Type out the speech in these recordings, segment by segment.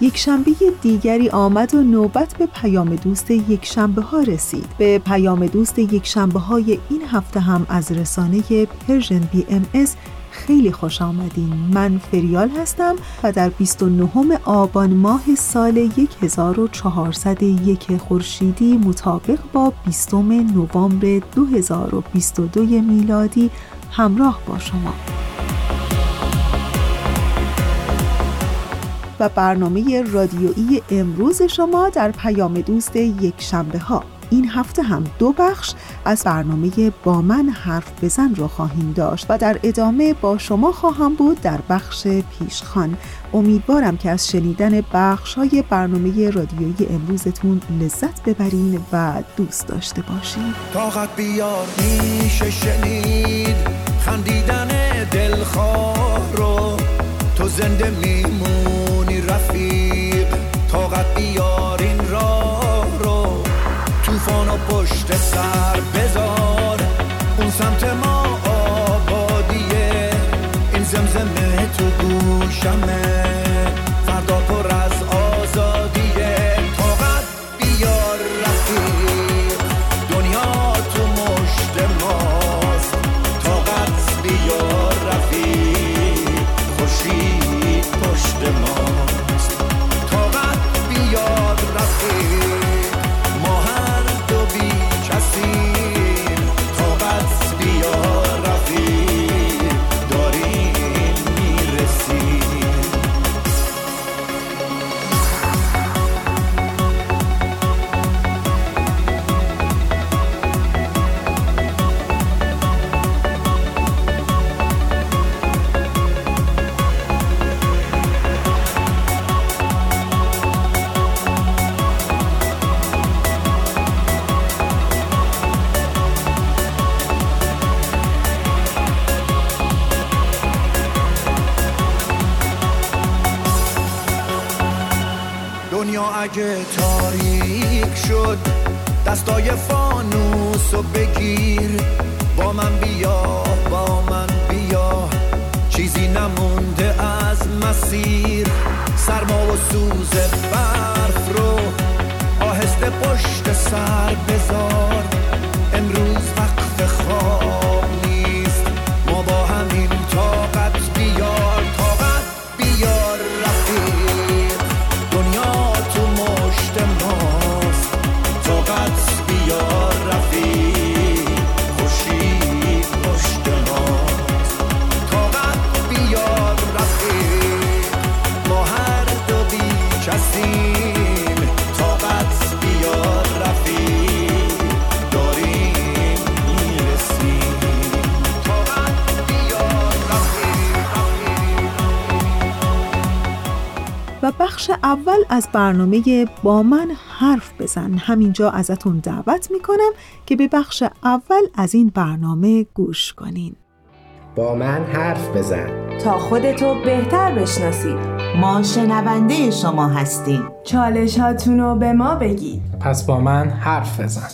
یک شنبه دیگری آمد و نوبت به پیام دوست یک شنبه ها رسید. به پیام دوست یک شنبه های این هفته هم از رسانه Persian BMS خیلی خوش آمدین. من فریال هستم و در 29 آبان ماه سال 1401 خورشیدی مطابق با 20 نوامبر 2022 میلادی همراه با شما. و برنامه رادیویی امروز شما در پیام دوست یک شنبه ها این هفته هم دو بخش از برنامه با من حرف بزن رو خواهیم داشت و در ادامه با شما خواهم بود در بخش پیشخان. امیدوارم که از شنیدن بخش های برنامه رادیویی امروزتون لذت ببرین و دوست داشته باشین. طاقت بیار میشه شنید خندیدن دلخواه رو تو زنده میمون. رفیق طاقت بیار این راه رو. توفان و پشت سر بخش اول از برنامه با من حرف بزن. همینجا ازتون دعوت می‌کنم که به بخش اول از این برنامه گوش کنین. با من حرف بزن. تا خودتو بهتر بشناسید ما شنونده شما هستیم. چالشاتونو به ما بگید. پس با من حرف بزن.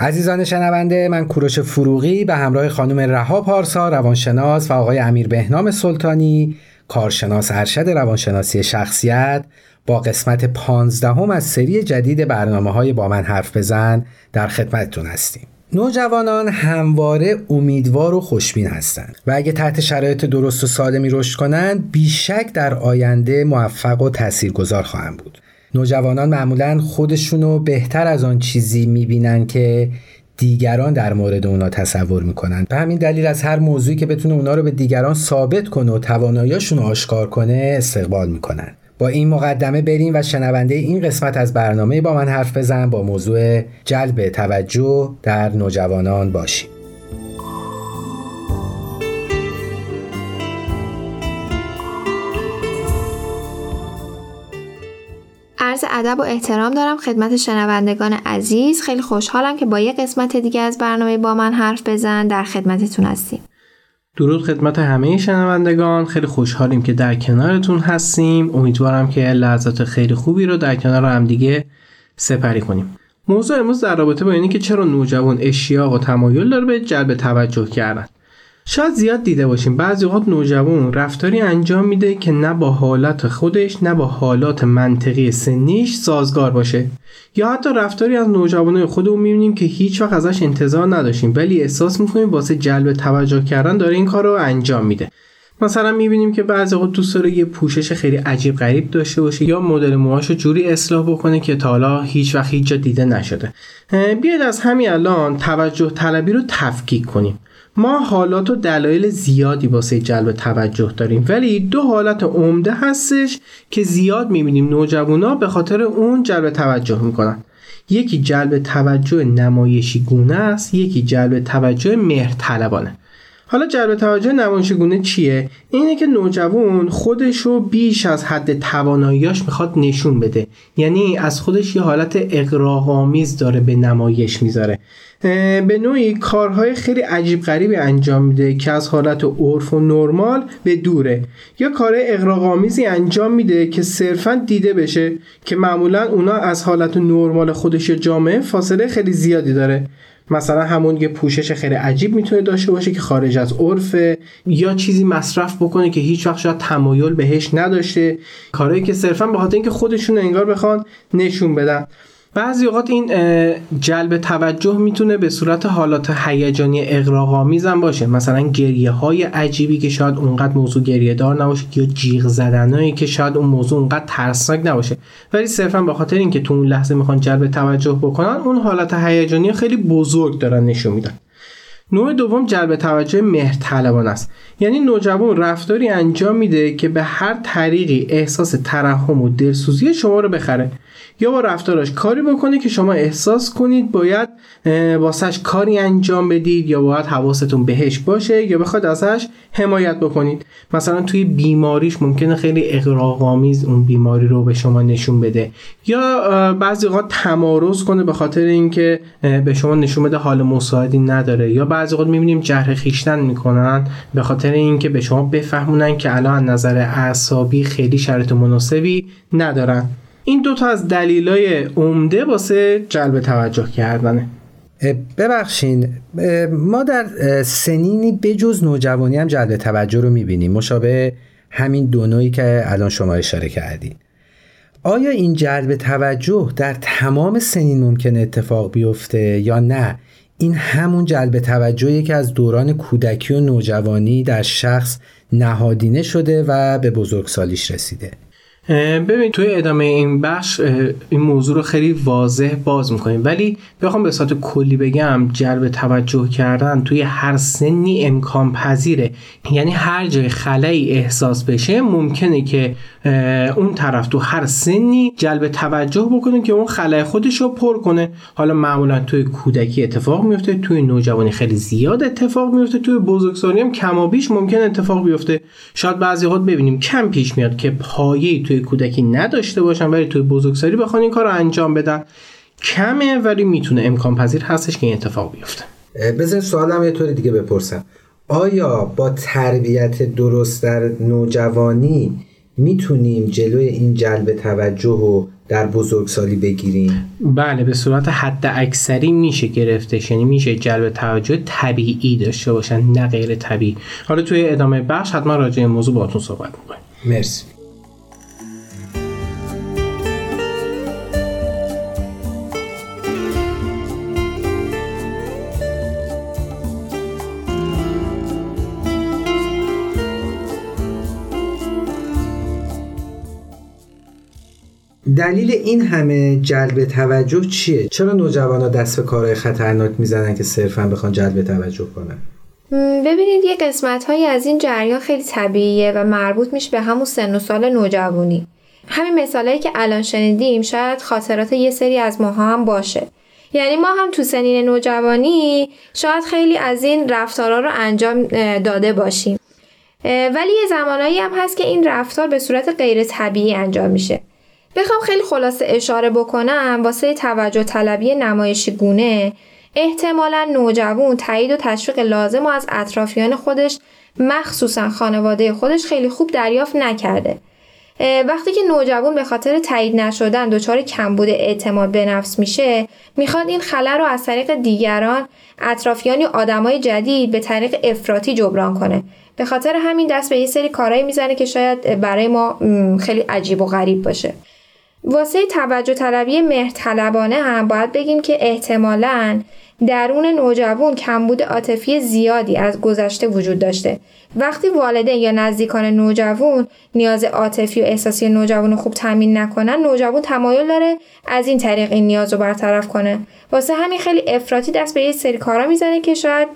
عزیزان شنونده من کوروش فروغی به همراه خانم رها پارسا روانشناس و آقای امیر بهنام سلطانی کارشناس ارشد روانشناسی شخصیت با قسمت پانزدهم از سری جدید برنامه های با من حرف بزن در خدمتتون هستیم. نوجوانان همواره امیدوار و خوشبین هستند و اگه تحت شرایط درست و سالمی رشد کنند بیشک در آینده موفق و تاثیرگذار خواهند بود. نوجوانان معمولا خودشونو بهتر از آن چیزی می‌بینن که دیگران در مورد اونا تصور می‌کنن. به همین دلیل از هر موضوعی که بتونه اونا رو به دیگران ثابت کنه و تواناییاشون آشکار کنه استقبال می‌کنن. با این مقدمه بریم و شنونده این قسمت از برنامه با من حرف بزن با موضوع جلب توجه در نوجوانان باشیم. عرض ادب و احترام دارم خدمت شنوندگان عزیز. خیلی خوشحالم که با یه قسمت دیگه از برنامه با من حرف بزن. در خدمتتون هستیم. درود خدمت همه شنوندگان. خیلی خوشحالیم که در کنارتون هستیم. امیدوارم که لحظات خیلی خوبی رو در کنار هم دیگه سپری کنیم. موضوع امروز در رابطه با اینه که چرا نوجوان اشتیاق و تمایل داره به جلب توجه کردن. شاید زیاد دیده باشیم. بعضی اوقات نوجوان رفتاری انجام میده که نه با حالت خودش نه با حالات منطقی سنیش سازگار باشه. یا حتی رفتاری از نوجوانای خودمون می‌بینیم که هیچ وقت ازش انتظار نداشتیم ولی احساس می‌کنیم واسه جلب توجه کردن داره این کار رو انجام میده. مثلا می‌بینیم که بعضی وقت دوست داره یه پوشش خیلی عجیب غریب داشته باشه یا مدل موهاشو جوری اصلاح بکنه که تا حالا هیچ وقت هیچ جا دیده نشده. بیاید از همین الان توجه طلبی رو تفکیک کنیم. ما حالات و دلایل زیادی واسه جلب توجه داریم ولی دو حالت عمده هستش که زیاد می‌بینیم نوجوانا به خاطر اون جلب توجه می‌کنن. یکی جلب توجه نمایشی گونه است یکی جلب توجه مهرطلبانه. حالا جلب توجه نمایشی گونه چیه؟ اینه که نوجوان خودش رو بیش از حد تواناییاش می‌خواد نشون بده. یعنی از خودش یه حالت اقراق‌آمیز داره به نمایش می‌ذاره. به نوعی کارهای خیلی عجیب غریبی انجام میده که از حالت عرف و نرمال به دوره. یا کار اقراق‌آمیزی انجام میده که صرفا دیده بشه که معمولا اونا از حالت نرمال خودش یا جامعه فاصله خیلی زیادی داره. مثلا همون یه پوشش خیلی عجیب می‌تونه داشته باشه که خارج از عرفه یا چیزی مصرف بکنه که هیچ وقت شاید تمایل بهش نداشته. کارهایی که صرفا به خاطر اینکه خودشون انگار بخوان نشون بدن. بعضی اوقات این جلب توجه می‌تونه به صورت حالات هیجانی اقراق‌آمیز هم باشه. مثلا گریه های عجیبی که شاید اونقدر موضوع گریه دار نباشه یا جیغ زدنایی که شاید اون موضوع اونقدر ترسناک نباشه. ولی صرفا به خاطر اینکه تو اون لحظه می‌خوان جلب توجه بکنن اون حالت هیجانی خیلی بزرگ دارن نشون میدن. نوع دوم جلب توجه مهرطلبانه است. یعنی نوجوان رفتاری انجام میده که به هر طریقی احساس ترحم و دلسوزی شما رو بخره. یا با رفتارش کاری بکنه که شما احساس کنید باید واسش کاری انجام بدید یا باید حواستون بهش باشه یا بخواد ازش حمایت بکنید. مثلا توی بیماریش ممکنه خیلی اقراق‌آمیز اون بیماری رو به شما نشون بده. یا بعضی اوقات تمارز کنه به خاطر اینکه به شما نشون بده حال مساعدی نداره. یا بعضی اوقات می‌بینیم جهر خیشتن می‌کنن به خاطر اینکه به شما بفهمونن که الان نظر اعصابی خیلی شرط مناسبی ندارن. این دوتا از دلیلای عمده واسه جلب توجه کردنه. ببخشین ما در سنینی بجز نوجوانی هم جلب توجه رو می‌بینیم. مشابه همین دو نوعی که الان شما اشاره کردین. آیا این جلب توجه در تمام سنین ممکن اتفاق بیفته یا نه؟ این همون جلب توجهی که از دوران کودکی و نوجوانی در شخص نهادینه شده و به بزرگسالیش رسیده. ببین توی ادامه این بخش این موضوع رو خیلی واضح باز می‌کنیم. ولی بخوام به صورت کلی بگم جلب توجه کردن توی هر سنی امکان پذیره. یعنی هر جای خلایی احساس بشه ممکنه که اون طرف تو هر سنی جلب توجه بکنه که اون خلای خودش رو پر کنه. حالا معمولا توی کودکی اتفاق میفته توی نوجوانی خیلی زیاد اتفاق میفته توی بزرگسالی هم کمابیش ممکن اتفاق بیفته. شاید بعضی وقت ببینیم کم پیش میاد که پایه توی کودکی نداشته باشن ولی توی بزرگسالی بخوان این کار رو انجام بدن. کمه ولی می‌تونه امکان پذیر هستش که این اتفاق بیفته. بذار سوالم یه طور دیگه بپرسم. آیا با تربیت درست در نوجوانی می‌تونیم جلوی این جلب توجه رو در بزرگسالی بگیریم؟ بله به صورت حد اکثری میشه گرفتش. یعنی میشه جلب توجه طبیعی داشته باشن نه غیر طبیعی. حالا توی ادامه بخش حتما راجع این موضوع باهاتون صحبت می‌کنیم. مرسی. دلیل این همه جلب توجه چیه؟ چرا نوجوانا دست به کارهای خطرناک می‌زنن که صرفا بخوان جلب توجه کنن؟ ببینید یه قسمت هایی از این جریان خیلی طبیعیه و مربوط میشه به همون سن و سال نوجوانی. همین مثالهایی که الان شنیدیم شاید خاطرات یه سری از ماها هم باشه. یعنی ما هم تو سنین نوجوانی شاید خیلی از این رفتارها رو انجام داده باشیم. ولی یه زمانایی هم هست که این رفتار به صورت غیر طبیعی انجام میشه. بخوام خیلی خلاصه اشاره بکنم واسه توجه طلبی نمایشی گونه احتمالا نوجوان تایید و تشویق لازم و از اطرافیان خودش مخصوصا خانواده خودش خیلی خوب دریافت نکرده. وقتی که نوجوان به خاطر تایید نشدن دچار کمبود اعتماد به نفس میشه می‌خواد این خلل رو از طریق دیگران اطرافیان یا آدمای جدید به طریق افراطی جبران کنه. به خاطر همین دست به یه سری کارهایی می‌زنه که شاید برای ما خیلی عجیب و غریب باشه. واسه توجه طلبی مهرطلبانه هم باید بگیم که احتمالاً درون نوجوان کمبود عاطفی زیادی از گذشته وجود داشته. وقتی والدین یا نزدیکان نوجوان نیاز عاطفی و احساسی نوجوان خوب تامین نکنن نوجوان تمایل داره از این طریق این نیاز رو برطرف کنه. واسه همین خیلی افراطی دست به یه سری کارا می‌زنه که شاید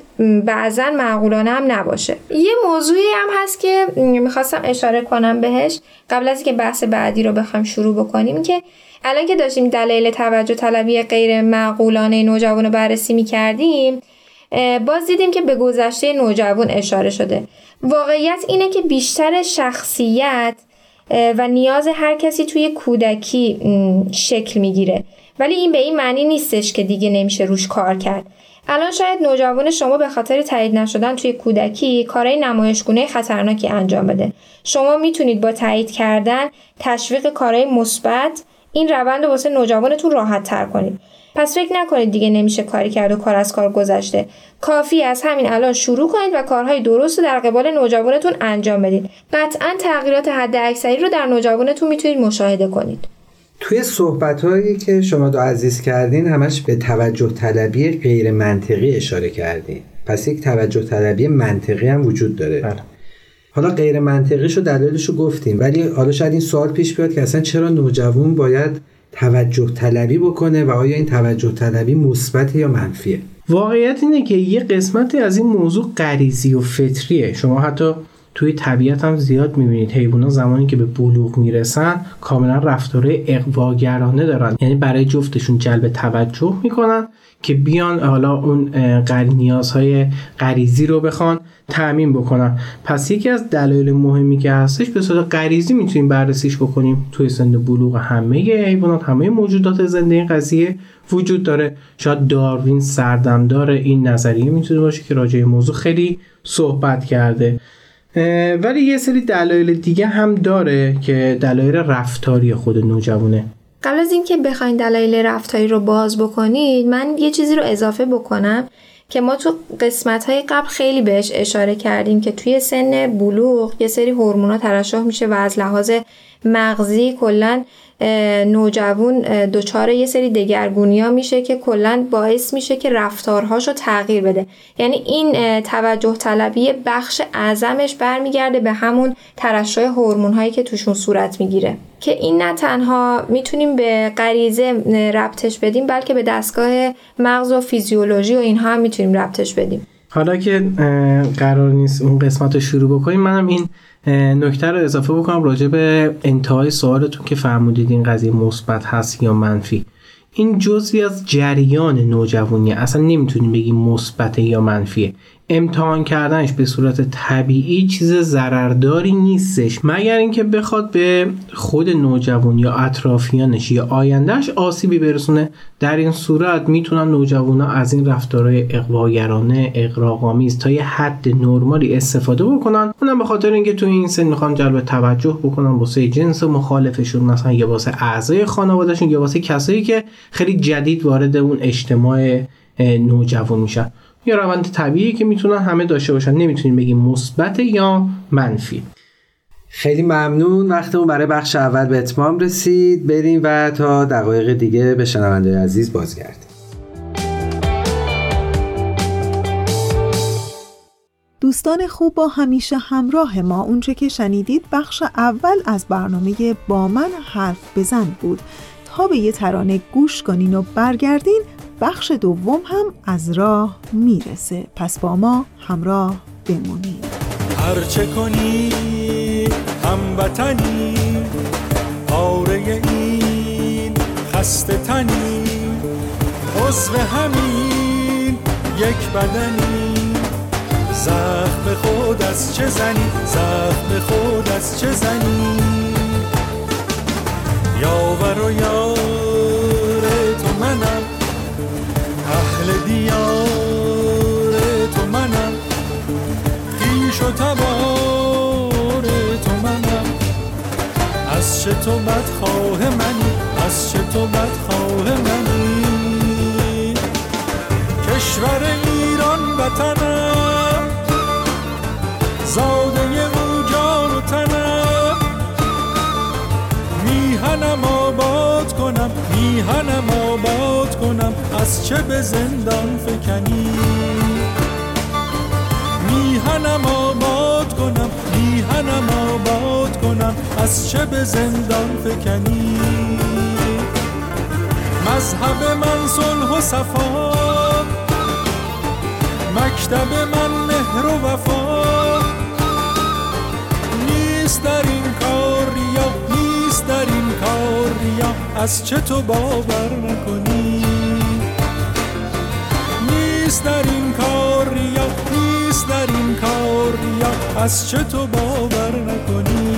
بعضا معقولانه هم نباشه. یه موضوعی هم هست که می‌خواستم اشاره کنم بهش قبل از اینکه بحث بعدی رو بخوایم شروع بکنیم که الان که داشتیم دلایل توجه طلبی غیر معقولانه نوجوان رو بررسی می کردیم باز دیدیم که به گذشته نوجوان اشاره شده. واقعیت اینه که بیشتر شخصیت و نیاز هر کسی توی کودکی شکل می‌گیره. ولی این به این معنی نیستش که دیگه نمیشه روش کار کرد. الان شاید نوجوان شما به خاطر تایید نشدن توی کودکی کارهای نمایشگونه خطرناکی انجام بده. شما می‌تونید با تایید کردن تشویق کارهای مثبت این روند رو واسه نوجوانتون راحت تر کنید پس فکر نکنید دیگه نمیشه کاری کرد و کار از کار گذشته. کافی از همین الان شروع کنید و کارهای درست رو در قبال نوجوانتون انجام بدید. قطعا تغییرات حد اکثری رو در نوجوانتون می‌تونید مشاهده کنید. توی صحبت هایی که شما دو عزیز کردین همش به توجه طلبی غیر منطقی اشاره کردین. پس یک توجه طلبی منطقی هم وجود داره. بله. حالا غیر منطقیش و دلایلش رو گفتیم ولی حالا شاید این سوال پیش بیاد که اصلا چرا نوجوان باید توجه طلبی بکنه و آیا این توجه طلبی مثبت یا منفیه؟ واقعیت اینه که یه قسمتی از این موضوع غریزی و فطریه. شما حتی توی طبیعت هم زیاد می‌بینید. حیوانات زمانی که به بلوغ می‌رسن کاملا رفتاره اقواگرانه دارن. یعنی برای جفتشون جلب توجه می‌کنن که بیان حالا اون نیازهای غریزی رو بخوان تأمین بکنن. پس یکی از دلایل مهمی که هستش به صورت غریزی می‌تونیم بررسیش بکنیم. توی سن بلوغ همه حیوانات همه موجودات زنده این قضیه وجود داره. شاید داروین سردمدار این نظریه می‌تونه باشه که راجع موضوع خیلی صحبت کرده. ولی یه سری دلایل دیگه هم داره که دلایل رفتاری خود نوجوانه. قبل از اینکه بخواین دلایل رفتاری رو باز بکنید من یه چیزی رو اضافه بکنم که ما تو قسمت های قبل خیلی بهش اشاره کردیم که توی سن بلوغ یه سری هورمونا ترشح میشه و از لحاظ مغزی کلا نوجوان دچار یه سری دگرگونی ها میشه که کلا باعث میشه که رفتارهاشو تغییر بده. یعنی این توجه طلبی بخش اعظمش برمیگرده به همون ترشح هورمون هایی که توشون صورت می‌گیره. که این نه تنها می‌تونیم به غریزه ربطش بدیم بلکه به دستگاه مغز و فیزیولوژی و اینها هم می‌تونیم ربطش بدیم. حالا که قرار نیست اون قسمت رو شروع بکنیم منم این نکته رو اضافه بکنم راجع به انتهای سوالتون که فرمودید این قضیه مثبت هست یا منفی. این جزوی از جریان نوجوانیه. اصلا نمی‌تونیم بگیم مثبت یا منفیه. امتحان کردنش به صورت طبیعی چیز ضررداری نیستش. مگر اینکه بخواد به خود نوجوان یا اطرافیانش یا آیندهش آسیبی برسونه در این صورت می‌تونن نوجوانا از این رفتارهای اقواگرانه اقراق‌آمیز تا یه حد نرمالی استفاده بکنن. اونم به خاطر اینکه تو این سن می‌خوان جلب توجه بکنن واسه جنس مخالفشون مثلا یا واسه اعضای خانوادهشون یا واسه کسایی که خیلی جدید وارد اون اجتماع نوجوان میشن. یا روند طبیعی که می‌تونن همه داشته باشن. نمی‌تونیم بگیم مثبت یا منفی. خیلی ممنون. وقتمون برای بخش اول به اتمام رسید. بریم و تا دقایق دیگه به شنونده عزیز بازگردیم. دوستان خوب با همیشه همراه ما. اونچه که شنیدید بخش اول از برنامه با من حرف بزن بود. تا به یه ترانه گوش کنین و برگردین بخش دوم هم از راه می‌رسه. پس با ما همراه بمونید هرچه کنی هموطنی پاره این خسته تنی عضو همین یک بدنی. زخم خود از چه زنی؟ زخم خود از چه زنی؟ یاور و یار تبار تو منم. از چه تو بدخواه منی؟ از چه تو بدخواه منی؟ کشور ایران وطنم. زاده او جان و تنم. میهنم آباد کنم میهنم آباد کنم. از چه به زندان فکنی؟ میهنم آباد کنم میهنم آباد کنم از چه به زندان فکنی. مذهب من صلح و صفا مکتب من مهر و وفا. نیست در این کار ریا نیست در این کار ریا از چه تو باور نکنی؟ نیست در این کار ریا از چه تو باور نکنی؟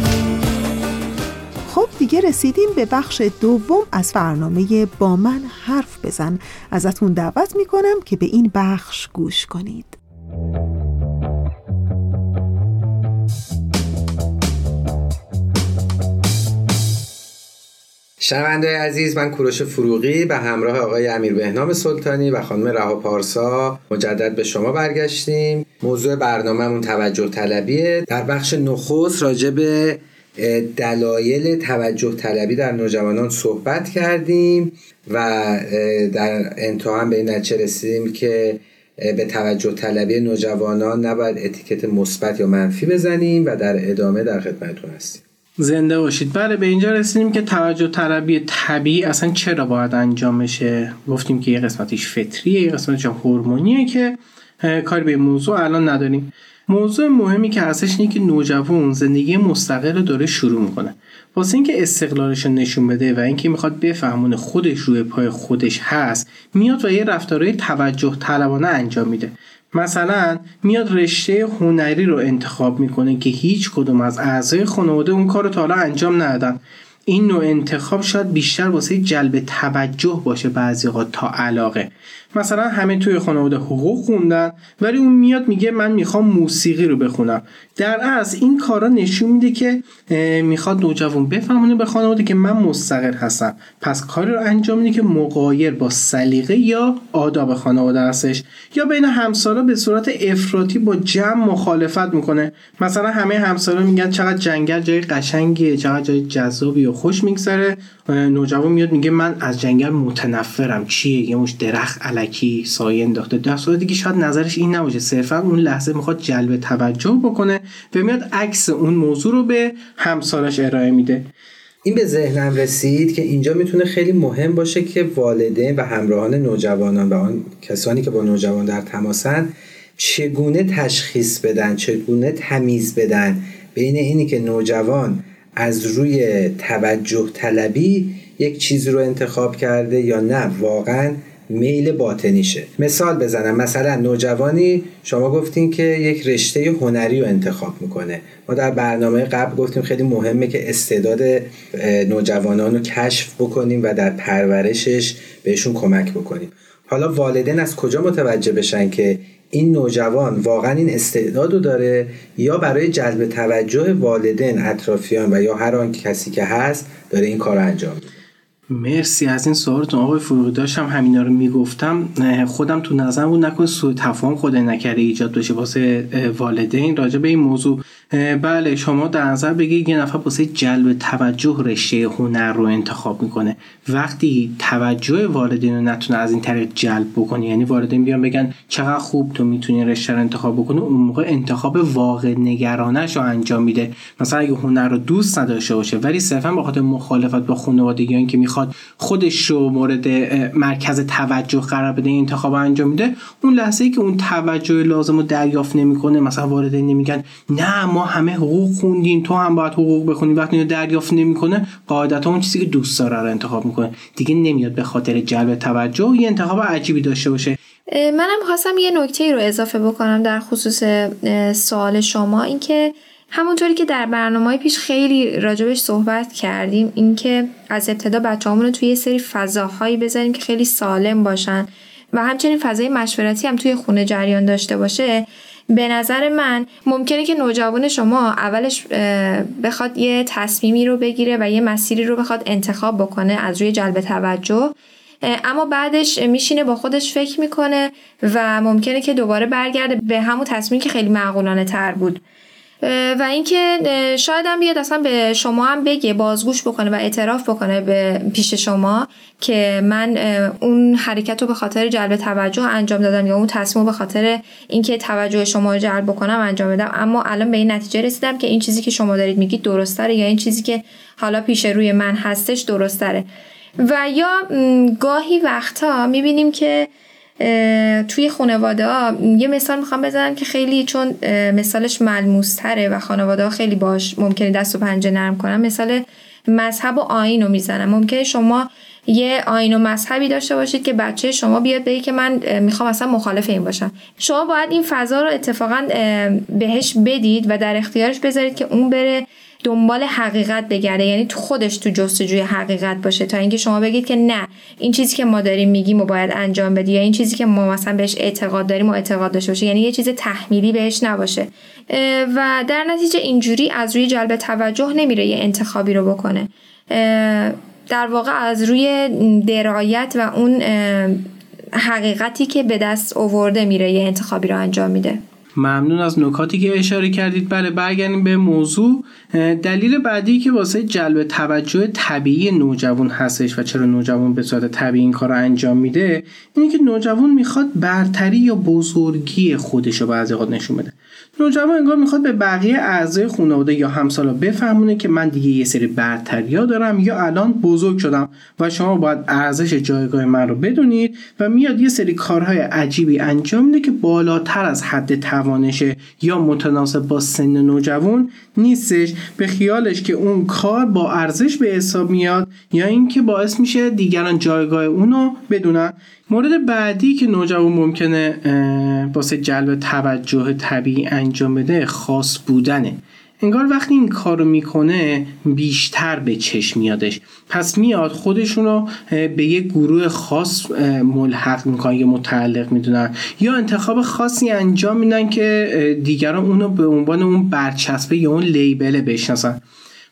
خب دیگه رسیدیم به بخش دوم از برنامه با من حرف بزن. ازتون دعوت می‌کنم که به این بخش گوش کنید. شنونده عزیز من کوروش فروغی به همراه آقای امیر بهنام سلطانی و خانم رها پارسا مجدد به شما برگشتیم. موضوع برنامهمون توجه طلبیه. در بخش نخست راجع به دلایل توجه طلبی در نوجوانان صحبت کردیم و در انتها هم به این نتیجه رسیدیم که به توجه طلبی نوجوانان نباید اتیکت مثبت یا منفی بزنیم و در ادامه در خدمتتون هستیم. زنده باشید. بله به اینجا رسیدیم که توجه طلبی طبیعی اصلا چرا باید انجام بشه؟ گفتیم که یه قسمتش فطریه یه قسمتش هورمونیه که کاری به موضوع الان نداریم. موضوع مهمی که هستش اینه که نوجوان زندگی مستقل رو داره شروع می‌کنه. واسه اینکه استقلالش رو نشون بده و اینکه می‌خواد بفهمونه خودش روی پای خودش هست میاد و یه رفتارهای توجه طلبانه انجام میده. مثلا میاد رشته هنری رو انتخاب می‌کنه که هیچ کدوم از اعضای خانواده اون کار رو تا حالا انجام ندادن. این نوع انتخاب شاید بیشتر واسه جلب توجه باشه بعضی تا علاقه. مثلا همه توی خانواده حقوق خوندن ولی اون میاد میگه من می‌خوام موسیقی رو بخونم. در اصل این کارا نشون میده که می‌خواد نوجوان بفهمونه به خانواده که من مستقل هستم. پس کاری رو انجام میده که مقایر با سلیقه یا آداب خانواده هستش. یا بین همسالا به صورت افراطی با جمع مخالفت می‌کنه. مثلا همه همسالا میگن چقدر جنگل جای قشنگیه چقدر جای جذابی و خوش میگذره. نوجوان میاد میگه من از جنگل متنفرم. چیه؟ یه مش درخت علکی سایه انداخته. در صورتی که شاید نظرش این نباشه. صرفا اون لحظه می‌خواد جلب توجه بکنه و میاد عکس اون موضوع رو به همسالش ارائه میده. این به ذهنم رسید که اینجا می‌تونه خیلی مهم باشه که والدین و همراهان نوجوانان و آن کسانی که با نوجوان در تماسن چگونه تشخیص بدن چگونه تمیز بدن بین اینی که نوجوان از روی توجه طلبی یک چیزی رو انتخاب کرده یا نه. واقعا میل باطنیشه. مثال بزنم مثلا نوجوانی شما گفتین که یک رشته هنری رو انتخاب می‌کنه. ما در برنامه قبل گفتیم خیلی مهمه که استعداد نوجوانان رو کشف بکنیم و در پرورشش بهشون کمک بکنیم. حالا والدین از کجا متوجه بشن که این نوجوان واقعا این استعداد رو داره یا برای جلب توجه والدین اطرافیان و یا هر آن کسی که هست داره این کار انجام میده؟ مرسی از این سوالتون. آقای فروغی داشتم همینا رو می‌گفتم. خودم تو نظرم بود نکنه سوء تفاهم خود نکرده ایجاد بشه واسه والدین راجع به این موضوع. بله شما در نظر بگیرید یه نفر واسه جلب توجه رشته هنر رو انتخاب می‌کنه. وقتی توجه والدین رو نتونه از این طریق جلب بکنه یعنی والدین بیان بگن چقدر خوب تو می‌تونی رشته رو انتخاب بکنی اون موقع انتخاب واقع نگرانش رو انجام میده. مثلا اگه هنر رو دوست نداشته باشه ولی صرفا به خاطر مخالفت با خانوادگیان که می‌خواد خودش رو مورد مرکز توجه قرار بده این انتخاب انجام میده. اون لحظه ای که اون توجه لازم رو دریافت نمی‌کنه مثلا والدین نمیگن نه ما همه حقوق خوندیم تو هم باید حقوق بخونی. وقتی اینو دریافت نمی‌کنه قاعدتا اون چیزی که دوست داره رو انتخاب می‌کنه. دیگه نمیاد به خاطر جلب توجه یه انتخاب عجیبی داشته باشه. منم خواستم یه نکته رو اضافه بکنم در خصوص سوال شما. اینکه همونطوری که در برنامه پیش خیلی راجبش صحبت کردیم اینکه از ابتدا بچه‌هامون رو توی یه سری فضاهایی بذاریم که خیلی سالم باشن و همچنین فضای مشورتی هم توی خونه جریان داشته باشه به نظر من ممکنه که نوجوان شما اولش بخواد یه تصمیمی رو بگیره و یه مسیری رو بخواد انتخاب بکنه از روی جلب توجه. اما بعدش میشینه با خودش فکر می‌کنه و ممکنه که دوباره برگرده به همون تصمیمی که خیلی معقولانه تر بود. و اینکه شاید هم بیاد اصلا به شما هم بگه بازگوش بکنه و اعتراف بکنه به پیش شما که من اون حرکت رو به خاطر جلب توجه انجام دادم یا اون تصمیم به خاطر اینکه توجه شما رو جلب بکنم انجام بدم. اما الان به این نتیجه رسیدم که این چیزی که شما دارید میگید درستره یا این چیزی که حالا پیش روی من هستش درستره و یا گاهی وقتها می‌بینیم که توی خانواده ها یه مثال می‌خوام بزنم که خیلی چون مثالش ملموس تره و خانواده ها خیلی باش ممکنه دست و پنجه نرم کنم مثال مذهب و آین رو می‌زنم. ممکنه شما یه آین و مذهبی داشته باشید که بچه شما بیاد بگه که من می‌خوام اصلا مخالف این باشم. شما باید این فضا رو اتفاقا بهش بدید و در اختیارش بذارید که اون بره دنبال حقیقت بگرده. یعنی تو خودش تو جستجوی حقیقت باشه. تا اینکه شما بگید که نه این چیزی که ما داریم میگیم و باید انجام بدی یا این چیزی که ما مثلا بهش اعتقاد داریم و اعتقاد داشته باشه. یعنی یه چیز تحمیلی بهش نباشه. و در نتیجه اینجوری از روی جلب توجه نمیره یه انتخابی رو بکنه. در واقع از روی درایت و اون حقیقتی که به دست اوورده میره یه انتخابی رو انجام میده. ممنون از نکاتی که اشاره کردید. بله برگردیم به موضوع. دلیل بعدی که واسه جلب توجه طبیعی نوجوان هستش و چرا نوجوان به صورت طبیعی این کار رو انجام میده اینه که نوجوان می‌خواد برتری یا بزرگی خودش رو بعضی نشون بده. نوجوان انگار می‌خواد به بقیه اعضای خانواده یا همسالا بفهمونه که من دیگه یه سری برتریا دارم یا الان بزرگ شدم و شما باید ارزش جایگاه من رو بدونید و میاد یه سری کارهای عجیبی انجام میده که بالاتر از حد توانشه یا متناسب با سن نوجوان نیستش. به خیالش که اون کار با ارزش به حساب میاد یا اینکه باعث میشه دیگران جایگاه اونو بدونن. مورد بعدی که نوجوان ممکنه واسه جلب توجه طبیعی انجام بده خاص بودنه. انگار وقتی این کار رو می‌کنه بیشتر به چشم میادش. پس میاد خودشون رو به یه گروه خاص ملحق می‌کنن یا متعلق می‌دونن. یا انتخاب خاصی انجام میدن که دیگران اونو به عنوان اون برچسبه یا اون لیبل بشناسن.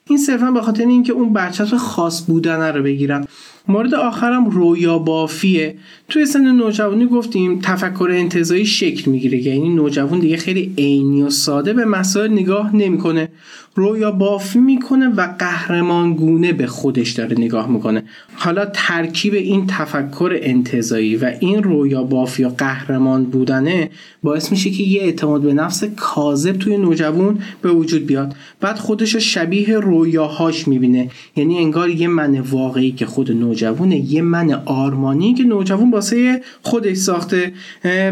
این صرفا به خاطر اینکه اون برچسب خاص بودن رو بگیرن. مورد آخرم رویا بافیه توی سن نوجوانی گفتیم تفکر انتظایی شکل می‌گیره یعنی نوجوان دیگه خیلی عینی و ساده به مسائل نگاه نمی‌کنه. رویا بافی می‌کنه و قهرمان گونه به خودش داره نگاه می‌کنه. حالا ترکیب این تفکر انتظایی و این رویا بافی یا قهرمان بودنه باعث میشه که یه اعتماد به نفس کاذب توی نوجوان به وجود بیاد. بعد خودش شبیه رویاهاش می‌بینه. یعنی انگار یه من واقعی که خود نوجوانه یه من آرمانی که نوجوان واسه خودش ساخته.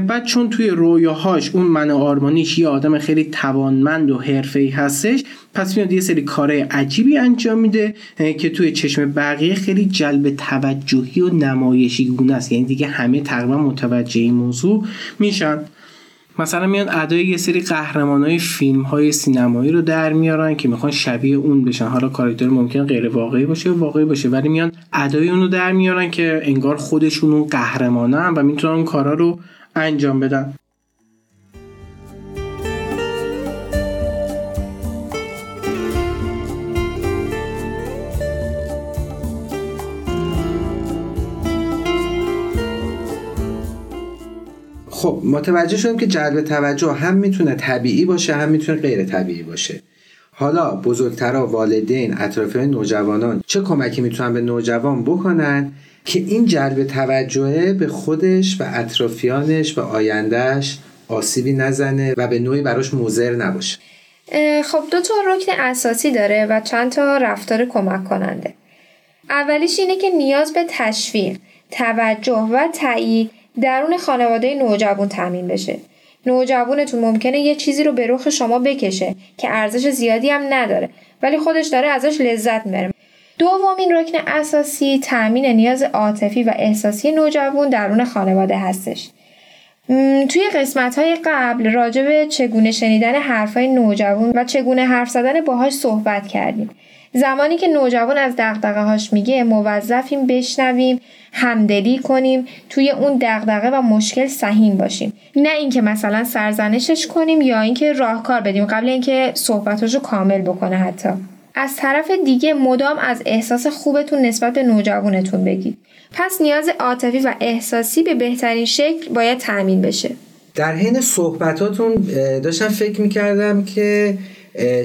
بعد چون توی رویاهاش اون من آرمانیش یه آدم خیلی توانمند و حرفه‌ای هستش پس میاد یه سری کارهای عجیبی انجام میده که توی چشم بقیه خیلی جلب توجهی و نمایشی گونه است. یعنی دیگه همه تقریبا متوجه این موضوع میشن. مثلا میان ادای یه سری قهرمان های فیلم های سینمایی رو در میارن که می‌خوان شبیه اون بشن. حالا کاراکتر ممکن غیر واقعی باشه واقعی باشه ولی میان ادای اون رو در میارن که انگار خودشون اون قهرمانن و می‌تونن اون کارا رو انجام بدن. خب متوجه شدیم که جلب توجه هم می‌تونه طبیعی باشه هم می‌تونه غیر طبیعی باشه. حالا بزرگترا والدین اطرافیان نوجوانان چه کمکی می‌تونن به نوجوان بکنن که این جلب توجه به خودش و اطرافیانش و آیندهش آسیبی نزنه و به نوعی براش موزر نباشه؟ خب دو تا رکن اساسی داره و چند تا رفتار کمک کننده. اولیش اینه که نیاز به تشویق توجه و تایید درون خانواده نوجوان تامین بشه. نوجوانتون ممکنه یه چیزی رو به رخ شما بکشه که ارزش زیادی هم نداره ولی خودش داره ازش لذت می‌بره. دومین رکن اساسی تأمین نیاز عاطفی و احساسی نوجوان درون خانواده هستش. توی قسمت های قبل راجع به چگونه شنیدن حرفای نوجوان و چگونه حرف زدن باهاش صحبت کردیم. زمانی که نوجوان از دقدقه هاش میگه موظفیم بشنویم همدلی کنیم توی اون دقدقه و مشکل سهیم باشیم. نه اینکه مثلا سرزنشش کنیم یا اینکه راهکار بدیم قبل اینکه صحبتاشو کامل بکنه حتی. از طرف دیگه مدام از احساس خوبتون نسبت به نوجوانتون بگید. پس نیاز عاطفی و احساسی به بهترین شکل باید تأمین بشه. در حین صحبتاتون داشتم فکر می‌کردم که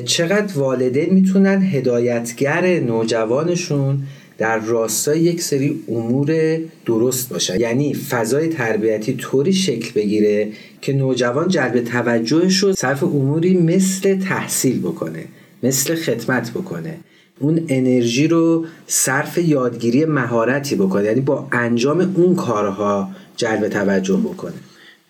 چقدر والدین می‌تونن هدایتگر نوجوانشون در راستای یک سری امور درست باشن؟ یعنی فضای تربیتی طوری شکل بگیره که نوجوان جلب توجهش رو صرف اموری مثل تحصیل بکنه مثل خدمت بکنه. اون انرژی رو صرف یادگیری مهارتی بکنه یعنی با انجام اون کارها جلب توجه بکنه.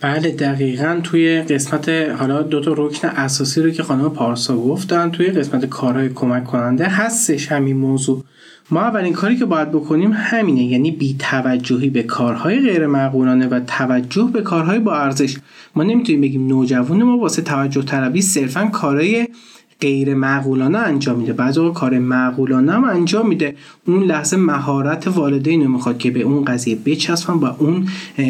بله دقیقا توی قسمت حالا دو تا رکن اساسی رو که خانم پارسا گفتن توی قسمت کارهای کمک کننده هستش همین موضوع. ما اولین کاری که باید بکنیم همینه یعنی بی توجهی به کارهای غیر معقولانه و توجه به کارهای با ارزش. ما نمی‌تونیم بگیم نوجوان ما واسه توجه طلبی صرفا کارهای غیر معقولانه انجام میده. بعضی وقت کار معقولانه هم انجام میده. اون لحظه مهارت والدین می‌خواد که به اون قضیه بچسبن و اون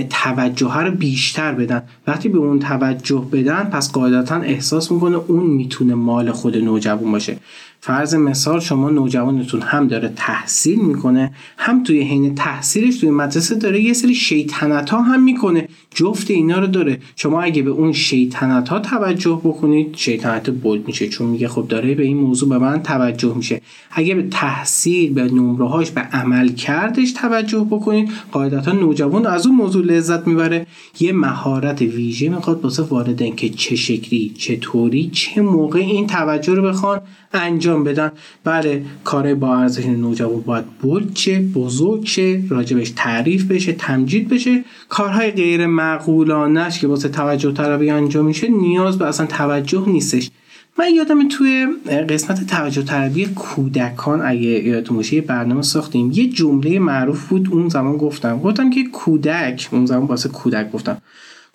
توجه رو بیشتر بدن. وقتی به اون توجه بدن پس قاعدتا احساس می‌کنه اون می‌تونه مال خود نوجوان باشه. فرض مثال شما نوجوانتون هم داره تحصیل می‌کنه هم توی حین تحصیلش توی مدرسه داره یه سری شیطنت ها هم می‌کنه. جفت اینا رو داره. شما اگه به اون شیطنت ها توجه بکنید شیطنت بولد میشه چون میگه خب داره به این موضوع به من توجه میشه. اگه به تحصیل به نمره به عمل کردش توجه بکنید قاعدتا نوجوان از اون موضوع لذت می‌بره. یه مهارت ویژه می‌خواد واسه والدین که چه شکلی چطوری چه موقع این توجه رو بخوان انجام بدن. بله کار با ارزش نوجوان باید بولد چه بزرگ چه راجبش تعریف بشه تمجید بشه. کارهای غیر معقولانش که واسه توجه طلبی انجام میشه نیاز به اصلا توجه نیستش. من یادم توی قسمت توجه طلبی کودکان اگه یادتون باشه برنامه ساختیم. یه جمله معروف بود اون زمان گفتم. گفتم که کودک اون زمان واسه کودک گفتم.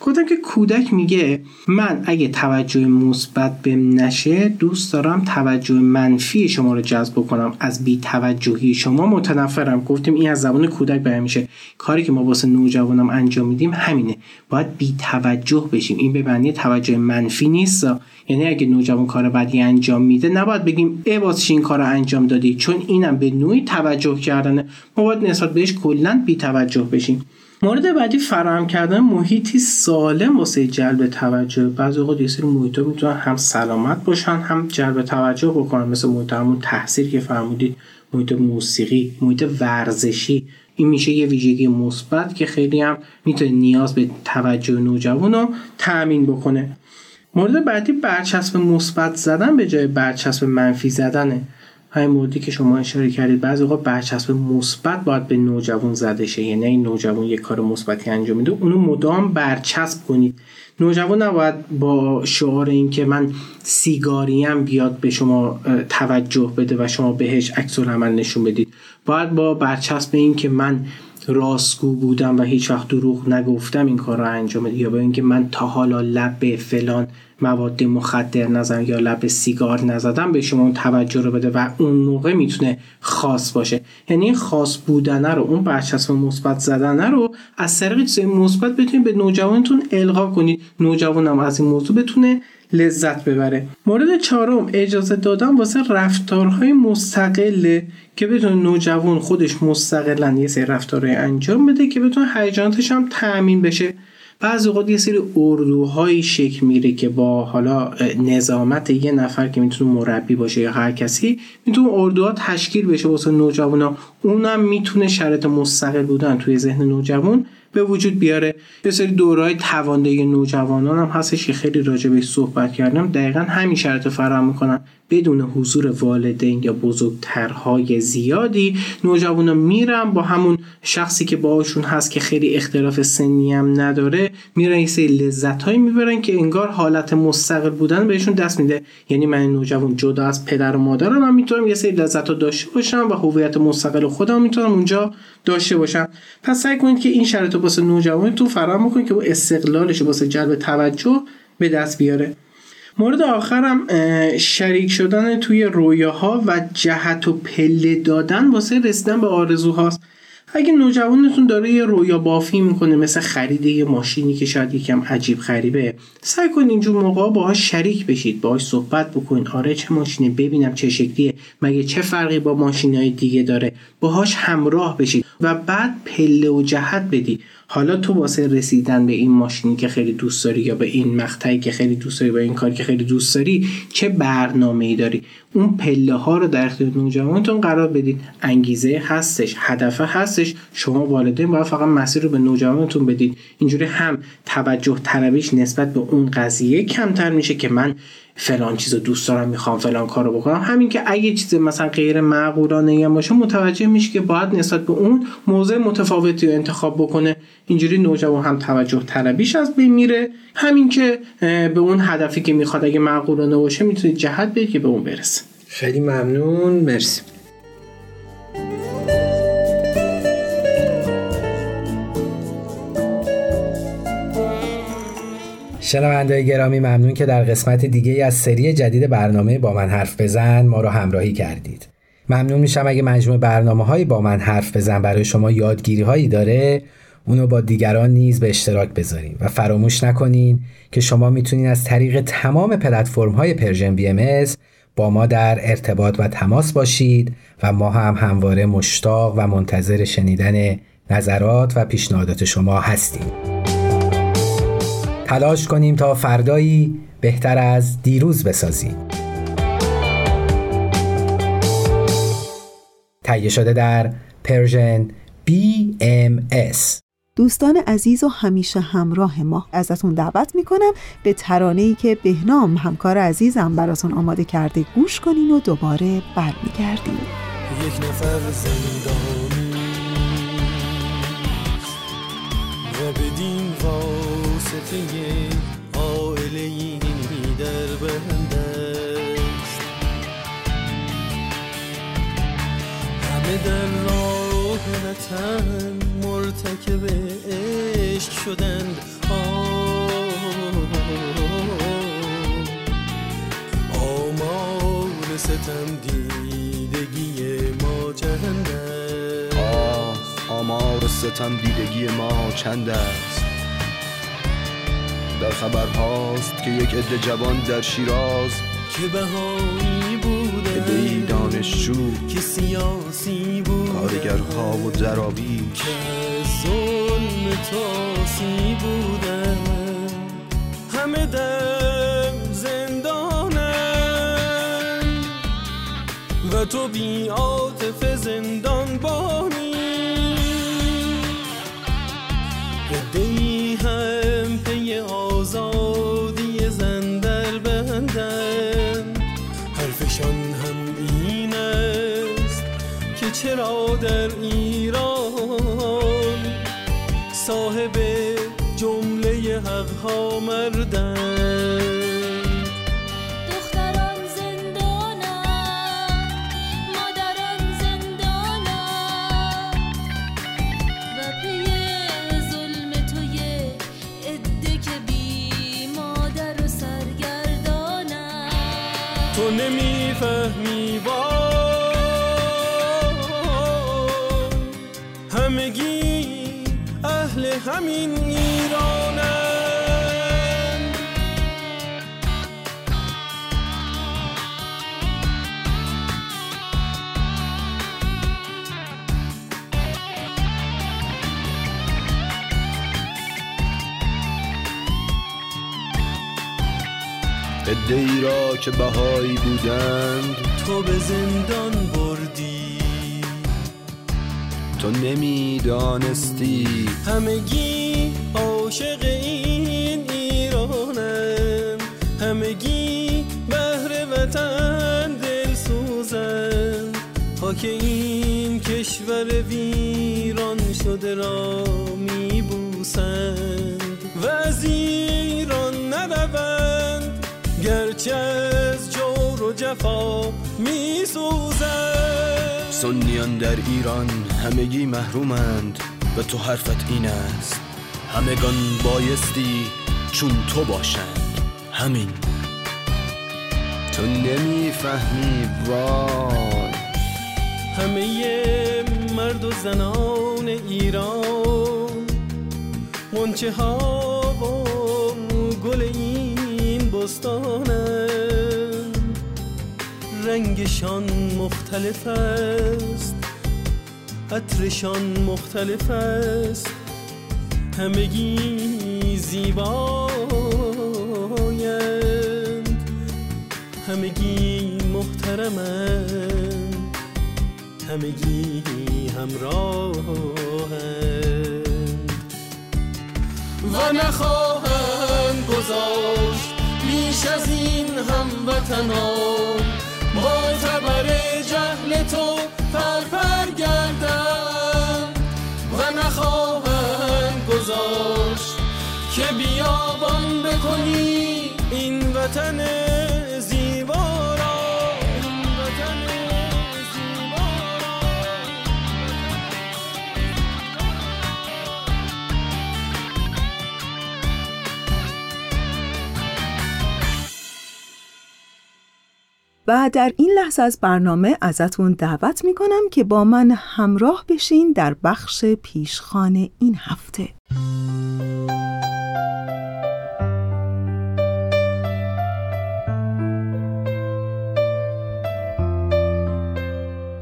گفتم که کودک میگه من اگه توجه مثبت بهم نشه دوست دارم توجه منفی شما رو جذب کنم از بی توجهی شما متنفرم. گفتیم این از زبان کودک بیان میشه. کاری که ما واسه نوجوانم انجام میدیم همینه. باید بی توجه بشیم. این به معنی توجه منفی نیست. یعنی اگه نوجوان کار بدی انجام میده نباید بگیم ای واسه این کار انجام دادی؟ چون اینم به نوعی توجه کردنه. ما باید نسبت بهش کلا بی توجه بشیم. مورد بعدی فراهم کردن محیطی سالم واسه جلب توجه. بعضی اوقات یه سری محیطا می‌تونن هم سلامت باشن هم جلب توجه بکنن. مثل محیط همون تحصیل که فرمودید محیط موسیقی محیط ورزشی. این میشه یه ویژگی مثبت که خیلی هم می‌تونه نیاز به توجه نوجوان رو تأمین بکنه. مورد بعدی برچسب مثبت زدن به جای برچسب منفی زدنه. همین موردی که شما اشاره کردید بعضی اوقات برچسب مثبت باید به نوجوان زده شه. یعنی این نوجوان یک کار مثبتی انجام میده اونو مدام برچسب کنید. نوجوان نباید با شعار این که من سیگاریم بیاد به شما توجه بده و شما بهش عکس عمل نشون بدید. باید با برچسب این که من راستگو بودم و هیچ وقت دروغ نگفتم این کار رو انجام بده یا به اینکه من تا حالا لب فلان مواد مخدر نزدم یا لب سیگار نزدم به شما توجه رو بده و اون موقع می‌تونه خاص باشه. یعنی خاص بودنه رو اون برچسب مثبت زدنه رو از طریق چیزای مثبت بتونید به نوجوانتون القا کنید. نوجوانم از این موضوع بتونه لذت ببره. مورد چهارم اجازه دادن واسه رفتارهای مستقله که بتونه نوجوان خودش مستقلا یه سری رفتارهای انجام بده که بتونه هیجاناتش هم تأمین بشه. بعضی اوقات یه سری اردوهایی شکل میره که با حالا نظامت یه نفر که می‌تونه مربی باشه یا هر کسی می‌تونه اردوها تشکیل بشه واسه نوجوانا اونم می‌تونه شرط مستقل بودن توی ذهن نوجوان. به وجود بیاره. یه سری دورهای تواندهی نوجوانان هم هستش که خیلی راجع بهش صحبت کردم. دقیقا همین شرط فراهم می‌کنن بدون حضور والدین یا بزرگترهای زیادی نوجوانا میرن با همون شخصی که باهاشون هست که خیلی اختلاف سنی هم نداره میرن یه سری لذت هایی می‌برن که انگار حالت مستقل بودن بهشون دست میده. یعنی من نوجوان جدا از پدر و مادرم هم می‌تونم یه سری لذت ها داشته باشم و هویت مستقل خودم می‌تونم اونجا داشته باشم. پس سعی کنید که این شرط رو واسه نوجوانتون فراهم بکنید که با استقلالش واسه جلب توجه به دست بیاره. مورد آخرم شریک شدن توی رویاها و جهت و پله دادن واسه رسیدن به آرزوهاست. اگه نوجوانتون داره یه رویا بافی می‌کنه مثل خرید یه ماشینی که شاید یکم عجیب غریبه سعی کنید اینجور موقع باهاش شریک بشید باهاش صحبت بکنید آره چه ماشینه؟ ببینم چه شکلیه. مگه چه فرقی با ماشینهای دیگه داره؟ باهاش همراه بشید و بعد پله و جهت بدی. حالا تو واسه رسیدن به این ماشینی که خیلی دوست داری یا به این مقطعی که خیلی دوست داری با این کاری که خیلی دوست داری چه برنامه ای داری؟ اون پله ها رو در اختیار نوجوانتون قرار بدید انگیزه هستش هدف هستش. شما والدین باید فقط مسیر رو به نوجوانتون بدید اینجوری هم توجه طلبیش نسبت به اون قضیه کمتر میشه که من فلان چیز رو دوست دارم می‌خوام فلان کار رو بکنم. همین که اگه چیز مثلا غیر معقولانه باشه متوجه میشه که باید نسبت به اون موضع متفاوتی رو انتخاب بکنه. اینجوری نوجوان هم توجه طلبیش از بین میره. همین که به اون هدفی که می‌خواد اگه معقولانه باشه می‌تونید جهت بدید که به اون برسه. خیلی ممنون. مرسی. شنونده گرامی ممنون که در قسمت دیگه از سری جدید برنامه با من حرف بزن ما رو همراهی کردید. ممنون میشم اگه مجموع برنامه هایی با من حرف بزن برای شما یادگیری هایی داره اونو با دیگران نیز به اشتراک بذاریم و فراموش نکنین که شما می‌تونین از طریق تمام پلتفرم های Persian BMS با ما در ارتباط و تماس باشید و ما هم همواره مشتاق و منتظر شنیدن نظرات و پیشنهادات شما هستیم. تلاش کنیم تا فردایی بهتر از دیروز بسازیم. تهیه شده در پرژن BMS دوستان عزیز و همیشه همراه ما ازتون دعوت می‌کنم به ترانه ای که بهنام همکار عزیزم براتون آماده کرده گوش کنین و دوباره برمیگردیم. یک نفر زندانی و بدین در راه وطن مرتکب عشق شدند. آمار ستم دیدگی ما چند آه آمار ستم دیدگی ما چند است؟ در خبر هاست که یک عده جوان در شیراز که بهایی بوده دانشجو که سیاسی بود. کارگرها و درابی که ظلم تاسی بودن. همه در زندانن. و تو بی عاطف زندان بانی صاحب جمله حقها مردن. دختران همین ایرانم ادهی را که بهایی بودند تو به زندان برد تو نمی‌دانستی. همگی عاشق این ایرانم. همگی بهر وطن دل سوزن خاک این کشور ویران شده را میبوسند. و از ایران نروند. گرچه از جور و جفا میسوزند. سنیان در ایران همگی محرومند و تو حرفت این است. همگان بایستی چون تو باشند. همین. تو نمی‌فهمی وای. همه مرد و زنان ایران منچه ها و گل این بستانند. رنگشان مختلف است. عطرشان مختلف است. همگی زیبایند همگی محترمند همگی همراهند و نخواهند گذاشت بیش از این هموطنان. تبر جهل تو پرپر گردند و نخواهند گذاشت که بیابان بکنی این وطن و در این لحظه از برنامه ازتون دعوت می‌کنم که با من همراه بشین در بخش پیشخان این هفته.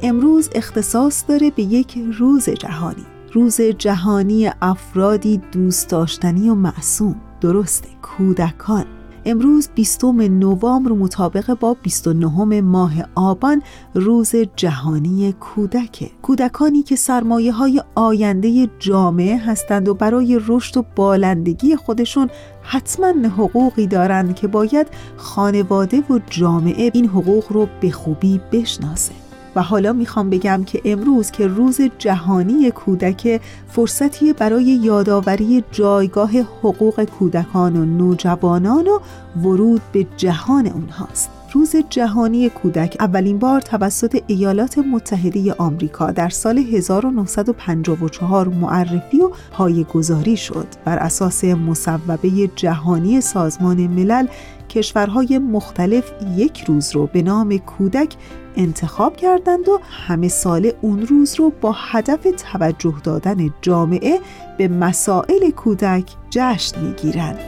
امروز اختصاص داره به یک روز جهانی. روز جهانی افرادی دوست داشتنی و معصوم درسته کودکان. امروز 20 نوامبر مطابق با 29 ماه آبان روز جهانی کودک. کودکانی که سرمایه های آینده جامعه هستند و برای رشد و بالندگی خودشون حتما حقوقی دارند که باید خانواده و جامعه این حقوق رو به خوبی بشناسه. و حالا می‌خوام بگم که امروز که روز جهانی کودک فرصتی برای یادآوری جایگاه حقوق کودکان و نوجوانان و ورود به جهان اونهاست. روز جهانی کودک اولین بار توسط ایالات متحده آمریکا در سال 1954 معرفی و پایه‌گذاری شد. بر اساس مصوبه جهانی سازمان ملل کشورهای مختلف یک روز رو به نام کودک انتخاب کردند و همه سال اون روز رو با هدف توجه دادن جامعه به مسائل کودک جشن می‌گیرند.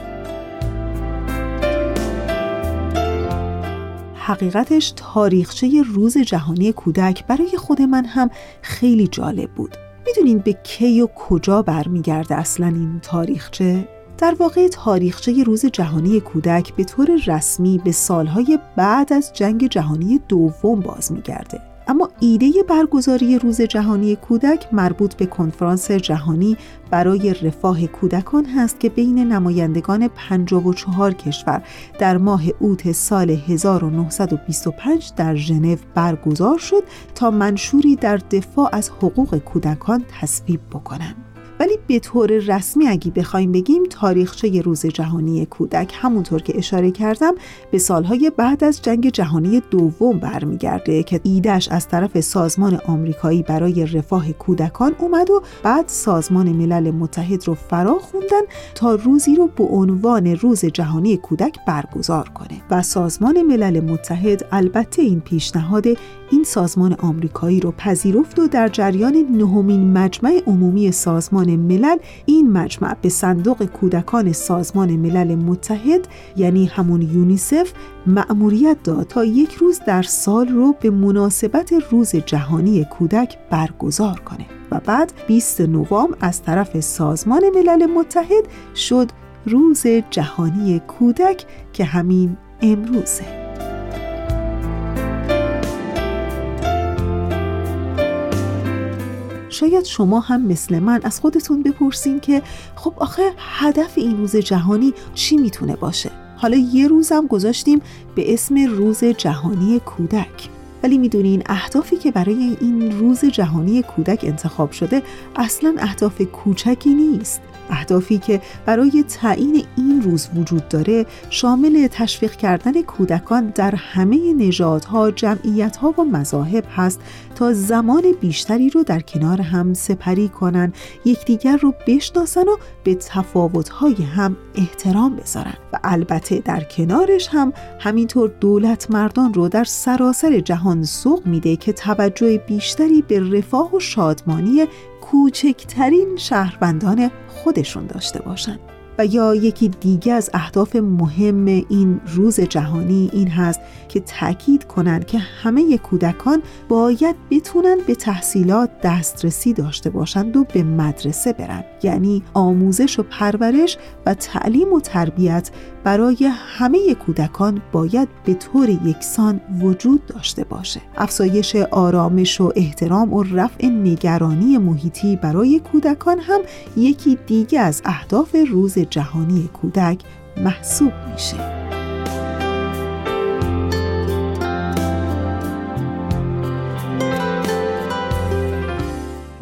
حقیقتش تاریخچه روز جهانی کودک برای خود من هم خیلی جالب بود. می‌دونین به کی و کجا برمیگرده اصلا این تاریخچه؟ در واقع تاریخچه روز جهانی کودک به طور رسمی به سالهای بعد از جنگ جهانی دوم باز میگرده. اما ایده برگزاری روز جهانی کودک مربوط به کنفرانس جهانی برای رفاه کودکان هست که بین نمایندگان 54 کشور در ماه اوت سال 1925 در ژنو برگزار شد تا منشوری در دفاع از حقوق کودکان تصویب بکنند. ولی به طور رسمی اگه بخوایم بگیم تاریخچه روز جهانی کودک. همونطور که اشاره کردم به سالهای بعد از جنگ جهانی دوم برمیگرده که ایدش از طرف سازمان آمریکایی برای رفاه کودکان اومد و بعد سازمان ملل متحد رو فرا خوندن تا روزی رو به عنوان روز جهانی کودک برگزار کنه. و سازمان ملل متحد البته این پیشنهاد این سازمان آمریکایی رو پذیرفت و در جریان نهمین مجمع عمومی سازمان ملل این مجمع به صندوق کودکان سازمان ملل متحد یعنی همون یونیسف مأموریت داد تا یک روز در سال رو به مناسبت روز جهانی کودک برگزار کنه و بعد 20 نوامبر از طرف سازمان ملل متحد شد روز جهانی کودک که همین امروزه. شاید شما هم مثل من از خودتون بپرسین که خب آخه هدف این روز جهانی چی می‌تونه باشه؟ حالا یه روزم گذاشتیم به اسم روز جهانی کودک ولی می‌دونین اهدافی که برای این روز جهانی کودک انتخاب شده اصلا اهداف کوچکی نیست اهدافی که برای تعیین این روز وجود داره شامل تشویق کردن کودکان در همه نژادها، جمعیتها و مذاهب هست تا زمان بیشتری رو در کنار هم سپری کنن، یکدیگر رو بشناسن و به تفاوت‌های هم احترام بذارن. و البته در کنارش هم همینطور دولت مردان رو در سراسر جهان سوق میده که توجه بیشتری به رفاه و شادمانی کوچکترین شهروندان خودشون داشته باشند. و یا یکی دیگه از اهداف مهم این روز جهانی این هست که تاکید کنند که همه کودکان باید بتونن به تحصیلات دسترسی داشته باشند و به مدرسه برن. یعنی آموزش و پرورش و تعلیم و تربیت برای همه کودکان باید به طور یکسان وجود داشته باشه. افزایش آرامش و احترام و رفع نگرانی محیطی برای کودکان هم یکی دیگه از اهداف روز جهانی کودک محسوب میشه.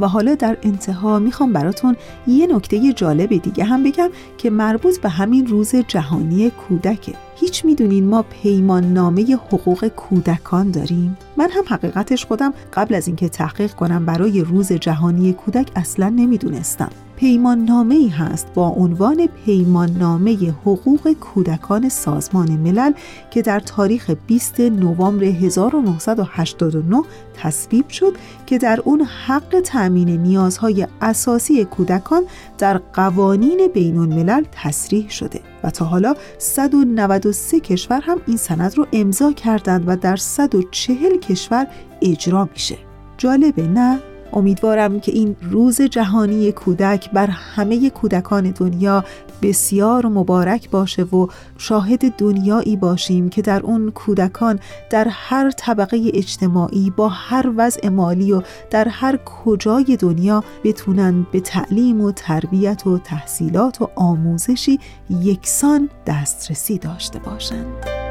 و حالا در انتها می‌خوام براتون یه نکته جالب دیگه هم بگم که مربوط به همین روز جهانی کودکه. هیچ می‌دونین ما پیمان نامه حقوق کودکان داریم؟ من هم حقیقتش خودم قبل از اینکه تحقیق کنم برای روز جهانی کودک اصلا نمی‌دونستم. پیمان نامه ای هست با عنوان پیمان نامه حقوق کودکان سازمان ملل که در تاریخ 20 نوامبر 1989 تصویب شد که در اون حق تأمین نیازهای اساسی کودکان در قوانین بین الملل تصریح شده و تا حالا 193 کشور هم این سند رو امضا کردند و در 140 کشور اجرا میشه جالبه نه؟ امیدوارم که این روز جهانی کودک بر همه کودکان دنیا بسیار مبارک باشه و شاهد دنیایی باشیم که در اون کودکان در هر طبقه اجتماعی با هر وضع مالی و در هر کجای دنیا بتونن به تعلیم و تربیت و تحصیلات و آموزشی یکسان دسترسی داشته باشند.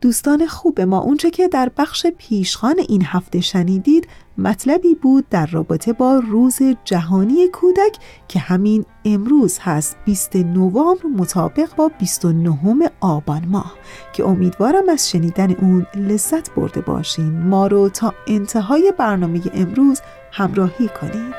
دوستان خوب ما اونچه که در بخش پیشخان این هفته شنیدید مطلبی بود در رابطه با روز جهانی کودک که همین امروز هست 20 نوامبر مطابق با 29 آبان ماه. که امیدوارم از شنیدن اون لذت برده باشین. ما رو تا انتهای برنامه امروز همراهی کنید.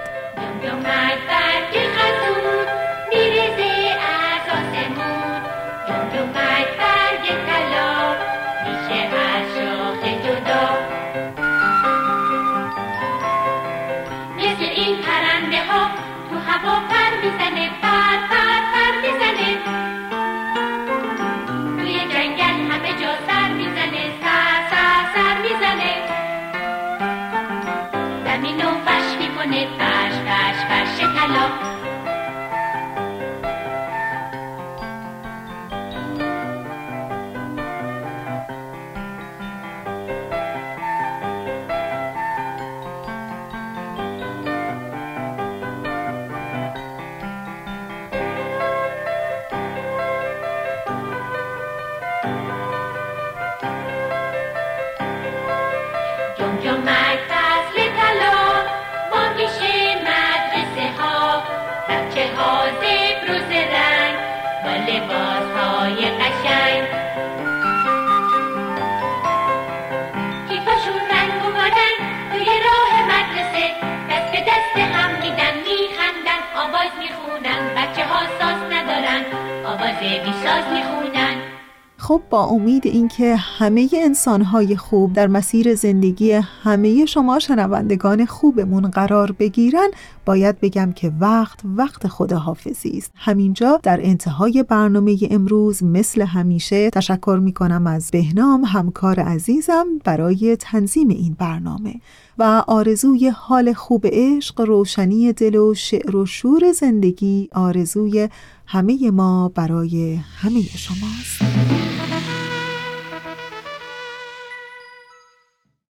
اینکه همه انسانهای خوب در مسیر زندگی همه شما شنوندگان خوبمون قرار بگیرن باید بگم که وقت وقت خداحافظی است. همینجا در انتهای برنامه امروز مثل همیشه تشکر می کنم از بهنام همکار عزیزم برای تنظیم این برنامه. و آرزوی حال خوب عشق روشنی دل و شعر و شور زندگی آرزوی همه ما برای همه شماست.